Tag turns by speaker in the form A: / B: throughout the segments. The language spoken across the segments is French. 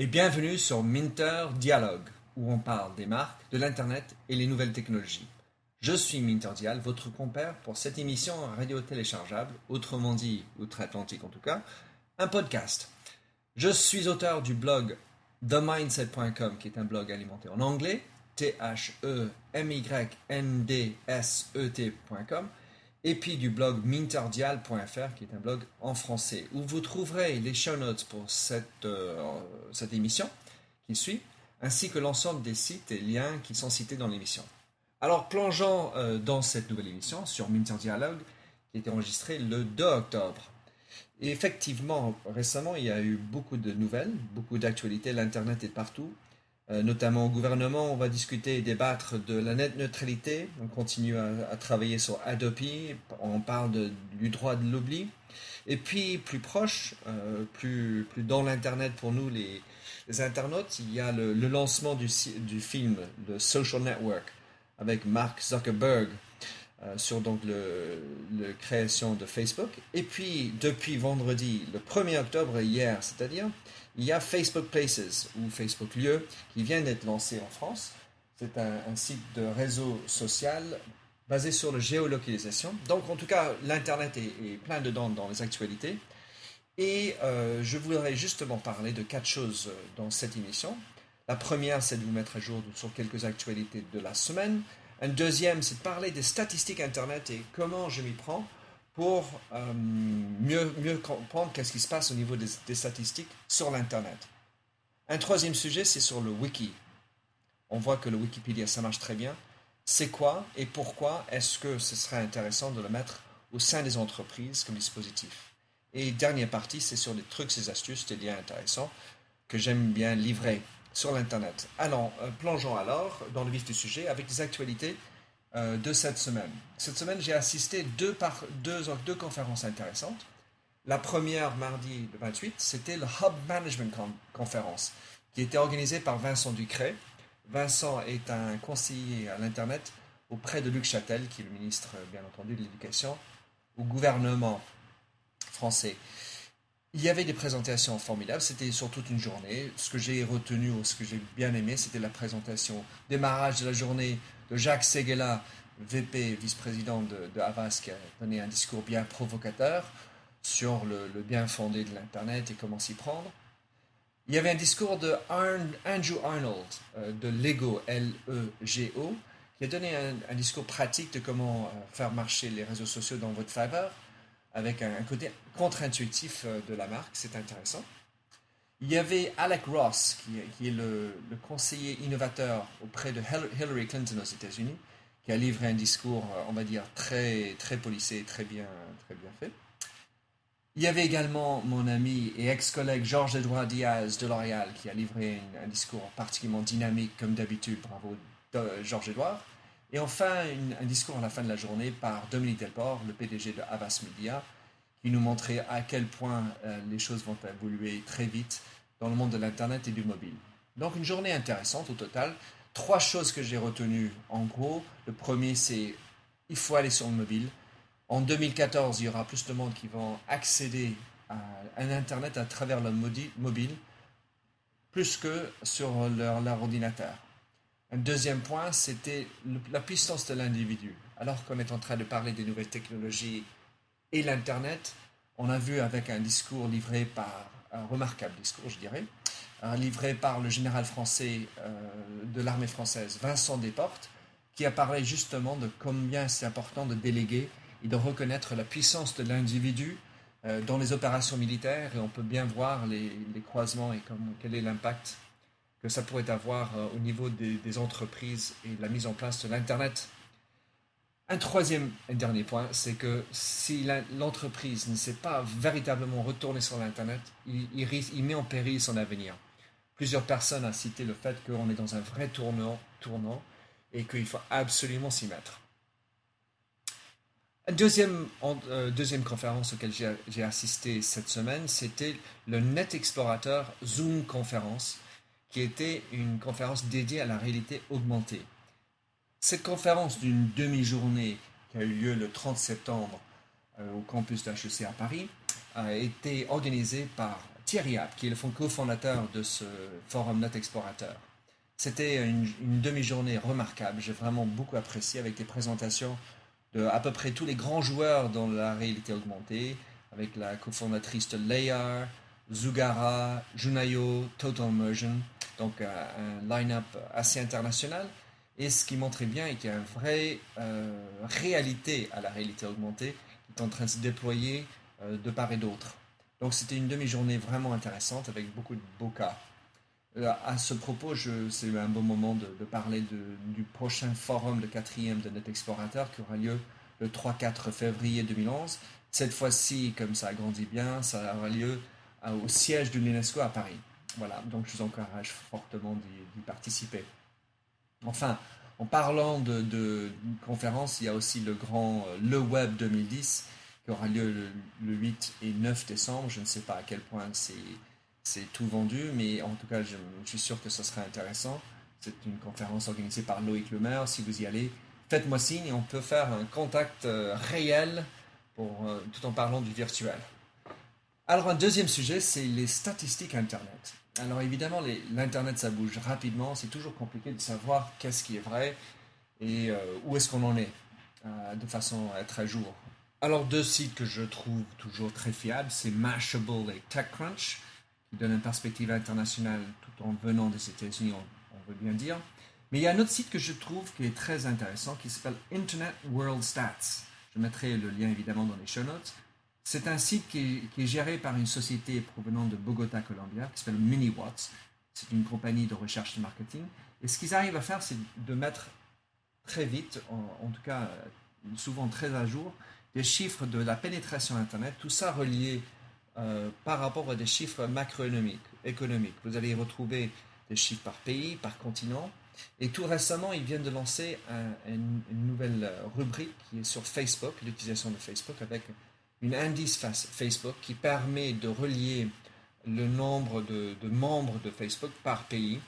A: et bienvenue sur Minter Dialogue, où on parle des marques, de l'Internet et les nouvelles technologies. Je suis Minter Dial, votre compère pour cette émission radio téléchargeable, autrement dit, outre-Atlantique en tout cas, un podcast. Je suis auteur du blog themindset.com, qui est un blog alimenté en anglais, T-H-E-M-Y-N-D-S-E-T.com, et puis du blog minterdial.fr qui est un blog en français où vous trouverez les show notes pour cette, euh, cette émission qui suit, ainsi que l'ensemble des sites et liens qui sont cités dans l'émission. Alors plongeons euh, dans cette nouvelle émission sur Minter Dialogue qui a été enregistrée le 2 octobre. Et effectivement, récemment, il y a eu beaucoup de nouvelles, beaucoup d'actualités, l'Internet est partout, notamment au gouvernement. On va discuter et débattre de la net neutralité. On continue à, travailler sur Adobe. On parle du droit de l'oubli. Et puis, plus proche, euh, plus, plus dans l'Internet pour nous, les, internautes, il y a le, lancement du, du film, The Social Network, avec Mark Zuckerberg. Euh, sur donc le, le, création de Facebook. Et puis, depuis vendredi, le 1er octobre, hier, c'est-à-dire, il y a Facebook Places ou Facebook Lieux qui vient d'être lancé en France. C'est un, site de réseau social basé sur la géolocalisation. Donc en tout cas, l'Internet est, plein dedans dans les actualités. Et euh, je voudrais justement parler de quatre choses dans cette émission. La première, c'est de vous mettre à jour sur quelques actualités de la semaine. Un deuxième, c'est de parler des statistiques Internet et comment je m'y prends pour euh, mieux, comprendre qu'est-ce qui se passe au niveau des, statistiques sur l'Internet. Un troisième sujet, c'est sur le wiki. On voit que le Wikipédia, ça marche très bien. C'est quoi et pourquoi est-ce que ce serait intéressant de le mettre au sein des entreprises comme dispositif? Et dernière partie, c'est sur les trucs, ces astuces, des liens intéressants que j'aime bien livrer sur l'Internet. Alors, euh, plongeons alors dans le vif du sujet avec des actualités euh, de cette semaine. Cette semaine, j'ai assisté deux, par, deux, conférences intéressantes. La première, mardi le 28, c'était le Hub Management Conference, qui était organisée par Vincent Ducret. Vincent est un conseiller à l'Internet auprès de Luc Châtel, qui est le ministre, bien entendu, de l'Éducation, au gouvernement français. Il y avait des présentations formidables, c'était sur toute une journée. Ce que j'ai retenu ou ce que j'ai bien aimé, c'était la présentation, démarrage de la journée de Jacques Seguela, VP, vice-président de, Havas, qui a donné un discours bien provocateur sur le, bien fondé de l'Internet et comment s'y prendre. Il y avait un discours de Andrew Arnold euh, de Lego, L-E-G-O, qui a donné un, discours pratique de comment euh, faire marcher les réseaux sociaux dans votre faveur, avec un, côté contre-intuitif euh, de la marque. C'est intéressant. Il y avait Alec Ross, qui, est le, conseiller innovateur auprès de Hillary Clinton aux États-Unis, qui a livré un discours, euh, on va dire, très, très policé, très bien, très bien fait. Il y avait également mon ami et ex-collègue Georges-Edouard Diaz de L'Oréal, qui a livré un, discours particulièrement dynamique, comme d'habitude. Bravo, Georges-Edouard. Et enfin, un discours à la fin de la journée par Dominique Delport, le PDG de Havas Media, qui nous montrait à quel point euh, les choses vont évoluer très vite dans le monde de l'Internet et du mobile. Donc une journée intéressante au total. Trois choses que j'ai retenues en gros. Le premier, c'est il faut aller sur le mobile. En 2014, il y aura plus de monde qui vont accéder à un Internet à travers le mobile, plus que sur leur, leur ordinateur. Un deuxième point, c'était la puissance de l'individu. Alors qu'on est en train de parler des nouvelles technologies et l'Internet, on a vu avec un discours livré par, un remarquable discours, je dirais, livré par le général français euh, de l'armée française, Vincent Desportes, qui a parlé justement de combien c'est important de déléguer et de reconnaître la puissance de l'individu euh, dans les opérations militaires. Et on peut bien voir les, croisements et quel est l'impact que ça pourrait avoir euh, au niveau des, des entreprises et la mise en place de l'Internet un troisième et dernier point, c'est que si l'entreprise ne s'est pas véritablement retournée sur l'Internet, il, met en péril son avenir. Plusieurs personnes ont cité le fait qu'on est dans un vrai tournant, et qu'il faut absolument s'y mettre. Deuxième, euh, deuxième conférence auquel j'ai assisté cette semaine, c'était le Net Explorateur Zoom Conférence, qui était une conférence dédiée à la réalité augmentée. Cette conférence d'une demi-journée qui a eu lieu le 30 septembre euh, au campus d'HEC à Paris a été organisée par Thierry App, qui est le cofondateur de ce forum Net Explorateur. C'était une, demi-journée remarquable. J'ai vraiment beaucoup apprécié avec des présentations de à peu près tous les grands joueurs dans la réalité augmentée, avec la cofondatrice de Layar, Zugara, Junayo, Total Immersion, donc euh, un line-up assez international. Et ce qui montrait bien est qu'il y a une vraie euh, réalité à la réalité augmentée qui est en train de se déployer euh, de part et d'autre. Donc c'était une demi-journée vraiment intéressante avec beaucoup de beaux cas. à ce propos, c'est un bon moment de, parler du prochain forum de quatrième de Net Explorateur qui aura lieu le 3-4 février 2011. Cette fois-ci, comme ça a grandi bien, ça aura lieu au siège de l'UNESCO à Paris. Voilà, donc je vous encourage fortement d'y participer. Enfin, en parlant de, de, conférence, il y a aussi le grand euh, Le Web 2010 qui aura lieu le, 8 et 9 décembre. Je ne sais pas à quel point c'est tout vendu, mais en tout cas, je, suis sûr que ce sera intéressant. C'est une conférence organisée par Loïc Lemaire. Si vous y allez, faites-moi signe et on peut faire un contact euh, réel euh, tout en parlant du virtuel. Alors, un deuxième sujet, c'est les statistiques Internet. Alors, évidemment, l'Internet, ça bouge rapidement. C'est toujours compliqué de savoir qu'est-ce qui est vrai et euh, où est-ce qu'on en est euh, de façon à être à jour. Alors, deux sites que je trouve toujours très fiables, c'est Mashable et TechCrunch, qui donnent une perspective internationale tout en venant des États-Unis, on, on, veut bien dire. Mais il y a un autre site que je trouve qui est très intéressant, qui s'appelle Internet World Stats. Je mettrai le lien évidemment dans les show notes. C'est un site qui est, géré par une société provenant de Bogota, Colombia, qui s'appelle MiniWatts. C'est une compagnie de recherche et marketing. Et ce qu'ils arrivent à faire, c'est de mettre très vite, en, tout cas souvent très à jour, des chiffres de la pénétration Internet, tout ça relié euh, par rapport à des chiffres macroéconomiques. Économiques. Vous allez retrouver des chiffres par pays, par continent. Et tout récemment, ils viennent de lancer une, nouvelle rubrique qui est sur Facebook, l'utilisation de Facebook, avec une indice Facebook qui permet de relier le nombre de, membres de Facebook par pays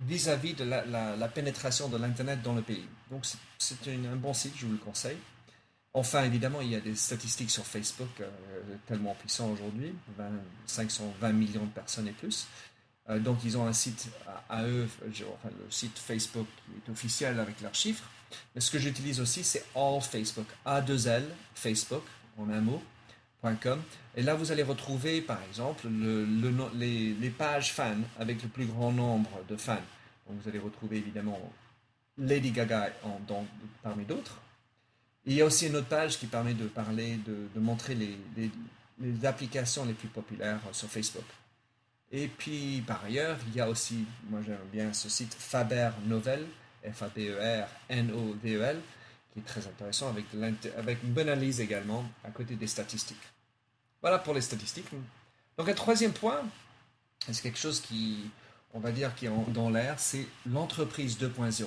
A: vis-à-vis de la, pénétration de l'Internet dans le pays. Donc c'est un bon site, je vous le conseille. Enfin, évidemment, il y a des statistiques sur Facebook euh, tellement puissants aujourd'hui, 520 millions de personnes et plus. Euh, donc ils ont un site à, eux, le site Facebook qui est officiel avec leurs chiffres. Mais ce que j'utilise aussi, c'est All Facebook, A2L Facebook, en un mot.com. Et là, vous allez retrouver, par exemple, le, les, pages fans avec le plus grand nombre de fans. Vous allez retrouver évidemment Lady Gaga en, parmi d'autres. Il y a aussi une autre page qui permet de parler, de, montrer les, applications les plus populaires sur Facebook. Et puis, par ailleurs, il y a aussi, moi j'aime bien ce site Faber Novel, F-A-B-E-R-N-O-V-E-L, qui est très intéressant avec, une bonne analyse également à côté des statistiques. Voilà pour les statistiques. Donc un troisième point, c'est quelque chose qui, on va dire, qui est dans l'air, c'est l'entreprise 2.0.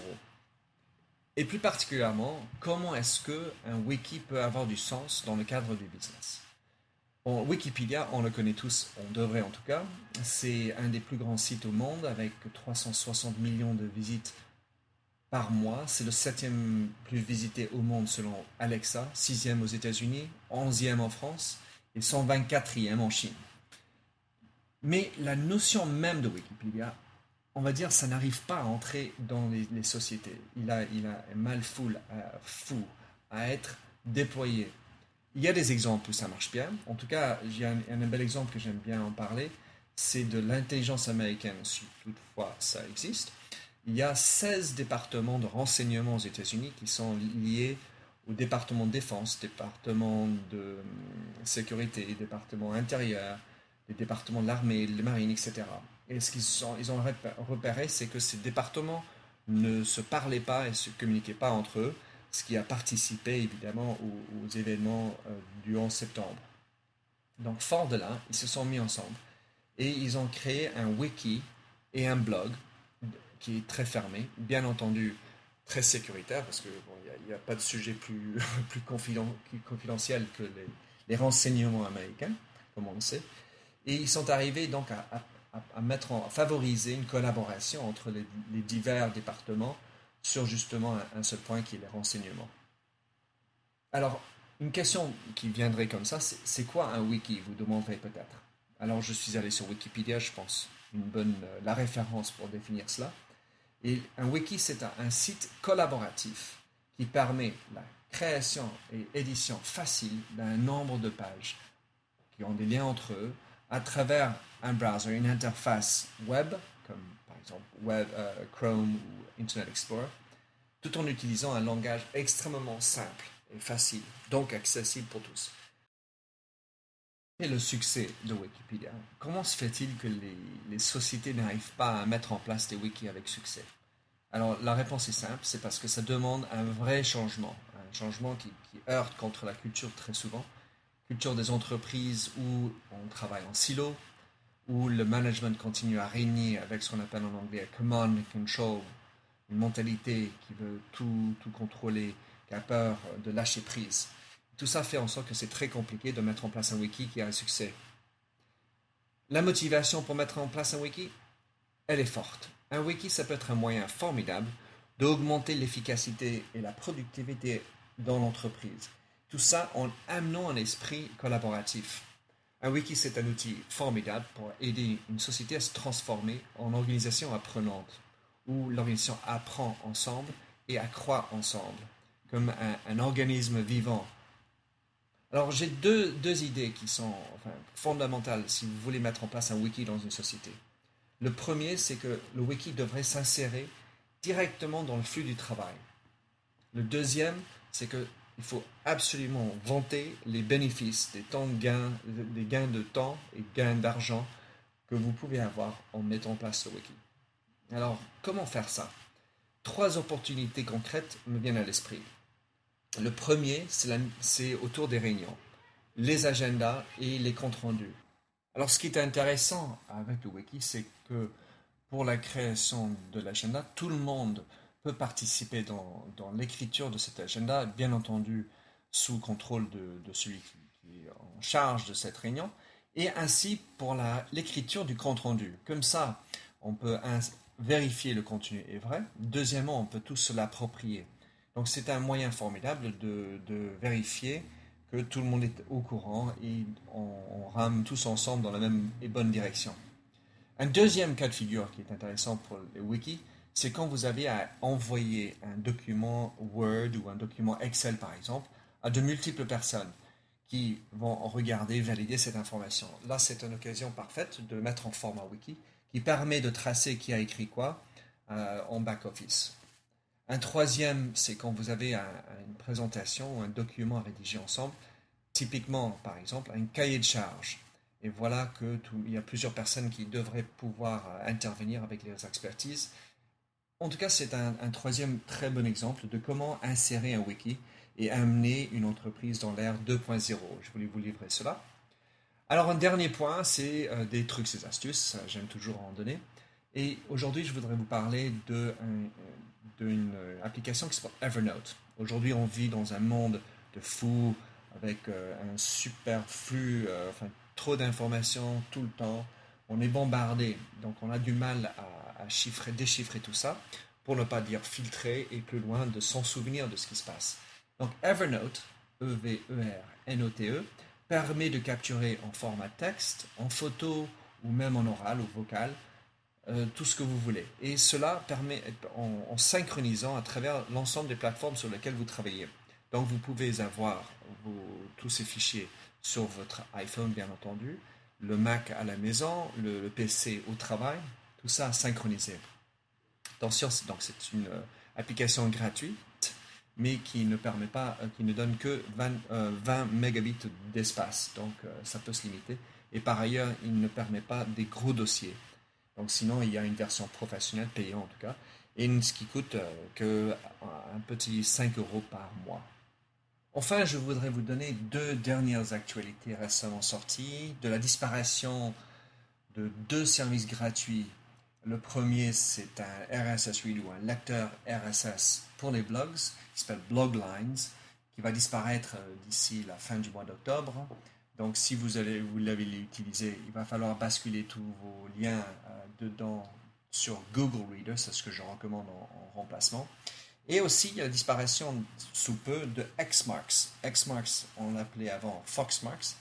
A: Et plus particulièrement, comment est-ce qu'un wiki peut avoir du sens dans le cadre du business? Wikipédia, on le connaît tous, on devrait en tout cas. C'est un des plus grands sites au monde avec 360 millions de visites par mois. C'est le septième plus visité au monde selon Alexa, sixième aux États-Unis, onzième en France et 124e en Chine. Mais la notion même de Wikipédia, on va dire, ça n'arrive pas à entrer dans les, sociétés. Il a, il a mal fou, à, fou à être déployé. Il y a des exemples où ça marche bien. En tout cas, j'ai un, un bel exemple que j'aime bien en parler. C'est de l'intelligence américaine, si toutefois ça existe il y a 16 départements de renseignement aux États-Unis qui sont liés au département de défense, département de euh, sécurité, département intérieur, les départements de l'armée, de la marine, etc. Et ce qu'ils ils ont repéré, c'est que ces départements ne se parlaient pas et ne se communiquaient pas entre eux, ce qui a participé évidemment aux, événements euh, du 11 septembre. Donc, fort de là, ils se sont mis ensemble et ils ont créé un wiki et un blog qui est très fermé, bien entendu très sécuritaire, parce qu'il n'y a, pas de sujet plus, confidentiel que les, renseignements américains, comme on le sait. Et ils sont arrivés donc à, mettre en, favoriser une collaboration entre les, divers départements sur justement un, un, seul point qui est les renseignements. Alors, une question qui viendrait comme ça, c'est quoi un wiki Vous demanderez peut-être? Alors je suis allé sur Wikipédia, je pense, une bonne, euh, la référence pour définir cela. Et un wiki, c'est un, site collaboratif qui permet la création et édition facile d'un nombre de pages qui ont des liens entre eux à travers un browser, une interface web, comme par exemple web, euh, Chrome ou Internet Explorer, tout en utilisant un langage extrêmement simple et facile, donc accessible pour tous. Et le succès de Wikipédia Comment se fait-il que les, sociétés n'arrivent pas à mettre en place des wikis avec succès? Alors la réponse est simple, c'est parce que ça demande un vrai changement, un changement qui, heurte contre la culture très souvent, culture des entreprises où on travaille en silo, où le management continue à régner avec ce qu'on appelle en anglais command and control, une mentalité qui veut tout, tout contrôler, qui a peur de lâcher prise. Tout ça fait en sorte que c'est très compliqué de mettre en place un wiki qui a un succès. La motivation pour mettre en place un wiki, elle est forte. Un wiki, ça peut être un moyen formidable d'augmenter l'efficacité et la productivité dans l'entreprise. Tout ça en amenant un esprit collaboratif. Un wiki, c'est un outil formidable pour aider une société à se transformer en organisation apprenante, où l'organisation apprend ensemble et accroît ensemble, comme un, un organisme vivant alors j'ai deux, deux, idées qui sont fondamentales si vous voulez mettre en place un wiki dans une société. Le premier, c'est que le wiki devrait s'insérer directement dans le flux du travail. Le deuxième, c'est qu'il faut absolument vanter les bénéfices des, temps de gain, des gains de temps et gains d'argent que vous pouvez avoir en mettant en place le wiki. Alors, comment faire ça? Trois opportunités concrètes me viennent à l'esprit. Le premier, c'est autour des réunions, les agendas et les comptes rendus. Alors, ce qui est intéressant avec le wiki, c'est que pour la création de l'agenda, tout le monde peut participer dans, l'écriture de cet agenda, bien entendu sous contrôle de, celui qui, est en charge de cette réunion, et ainsi pour l'écriture du compte rendu. Comme ça, on peut vérifier le contenu est vrai. Deuxièmement, on peut tous l'approprier. Donc c'est un moyen formidable de, vérifier que tout le monde est au courant et on, rame tous ensemble dans la même et bonne direction. Un deuxième cas de figure qui est intéressant pour les wikis, c'est quand vous avez à envoyer un document Word ou un document Excel par exemple à de multiples personnes qui vont regarder, valider cette information. Là, c'est une occasion parfaite de mettre en format wiki qui permet de tracer qui a écrit quoi euh, en back-office. Un troisième, c'est quand vous avez une présentation ou un document à rédiger ensemble, typiquement, par exemple, un cahier de charge. Et voilà que y a plusieurs personnes qui devraient pouvoir euh, intervenir avec leurs expertises. En tout cas, c'est un, troisième très bon exemple de comment insérer un wiki et amener une entreprise dans l'ère 2.0. Je voulais vous livrer cela. Alors, un dernier point, c'est euh, des trucs et astuces. J'aime toujours en donner. Et aujourd'hui, je voudrais vous parler de d'une euh, application qui s'appelle Evernote. Aujourd'hui, on vit dans un monde de fou avec euh, un super flux, euh, enfin trop d'informations tout le temps. On est bombardé, donc on a du mal à, chiffrer, déchiffrer tout ça, pour ne pas dire filtrer et plus loin de s'en souvenir de ce qui se passe. Donc Evernote, E-V-E-R-N-O-T-E, -E, permet de capturer en format texte, en photo ou même en oral ou vocal euh, tout ce que vous voulez. Et cela permet, en, synchronisant à travers l'ensemble des plateformes sur lesquelles vous travaillez. Donc vous pouvez avoir tous ces fichiers sur votre iPhone, bien entendu, le Mac à la maison, le, PC au travail, tout ça synchronisé. Attention, donc c'est une euh, application gratuite, mais qui ne permet pas, euh, qui ne donne que 20, 20 mégabits d'espace. Donc ça peut se limiter. Et par ailleurs, il ne permet pas des gros dossiers. Donc sinon, il y a une version professionnelle, payée en tout cas, et ce qui coûte euh, que un petit 5 euros par mois. Enfin, je voudrais vous donner deux dernières actualités récemment sorties de la disparition de deux services gratuits. Le premier, c'est un RSS Read ou un lecteur RSS pour les blogs, qui s'appelle Bloglines, qui va disparaître euh, d'ici la fin du mois d'octobre. Donc, si vous allez vous l'avez utilisé, il va falloir basculer tous vos liens euh, dedans sur Google Reader, c'est ce que je recommande en, remplacement. Et aussi, il y a la disparition sous peu de Xmarks. Xmarks, on l'appelait avant Foxmarks,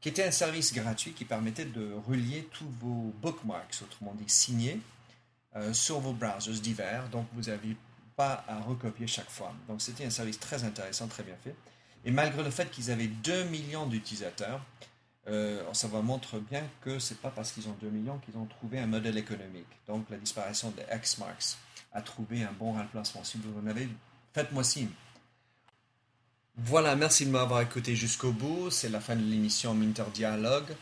A: qui était un service gratuit qui permettait de relier tous vos bookmarks, autrement dit signés, euh, sur vos browsers divers. Donc, vous n'avez pas à recopier chaque fois. Donc, c'était un service très intéressant, très bien fait. Et malgré le fait qu'ils avaient 2 millions d'utilisateurs, euh, ça vous montre bien que c'est pas parce qu'ils ont 2 millions qu'ils ont trouvé un modèle économique. Donc, la disparition de Xmarks a trouvé un bon remplacement. Si vous en avez, faites-moi signe. Voilà, merci de m'avoir écouté jusqu'au bout. C'est la fin de l'émission Minter Dialogue.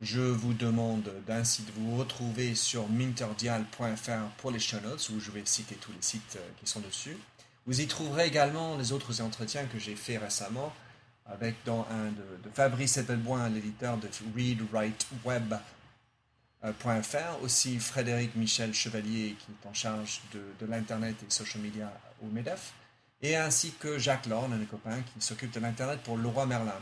A: Je vous demande ainsi de vous retrouver sur minterdial.fr pour les show notes où je vais citer tous les sites euh, qui sont dessus. Vous y trouverez également les autres entretiens que j'ai fait récemment avec dans un de, Fabrice Ettelboin, l'éditeur de readwriteweb.fr, aussi Frédéric Michel Chevalier qui est en charge de, de l'internet et social media au MEDEF et ainsi que Jacques Lorne, un copain qui s'occupe de l'Internet pour Leroy Merlin.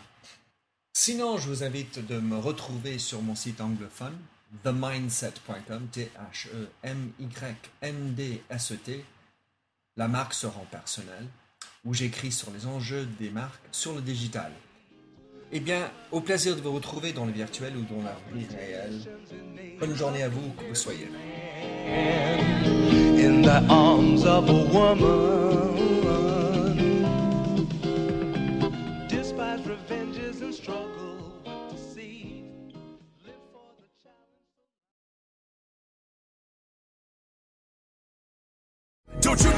A: Sinon, je vous invite de me retrouver sur mon site anglophone, themindset.com, T-H-E-M-Y-N-D-S-E-T. La marque se rend personnelle, où j'écris sur les enjeux des marques sur le digital. Eh bien, au plaisir de vous retrouver dans le virtuel ou dans la vie réelle. Bonne journée à vous, où que vous soyez. In the arms of a woman.
B: Don't you know that you're a grown up?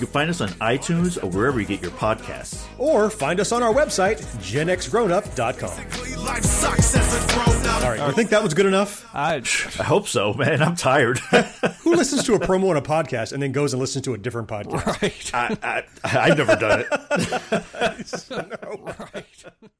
C: can find us on iTunes or wherever you get your podcasts.
B: Or find us on our website, genxgrownup.com. All right, you think that was good enough?
D: I,
C: I hope so, man. I'm tired.
B: who listens to a promo on a podcast and then goes and listens to a different podcast?
D: Right.
C: I, I, I've never done it.
B: no. Right.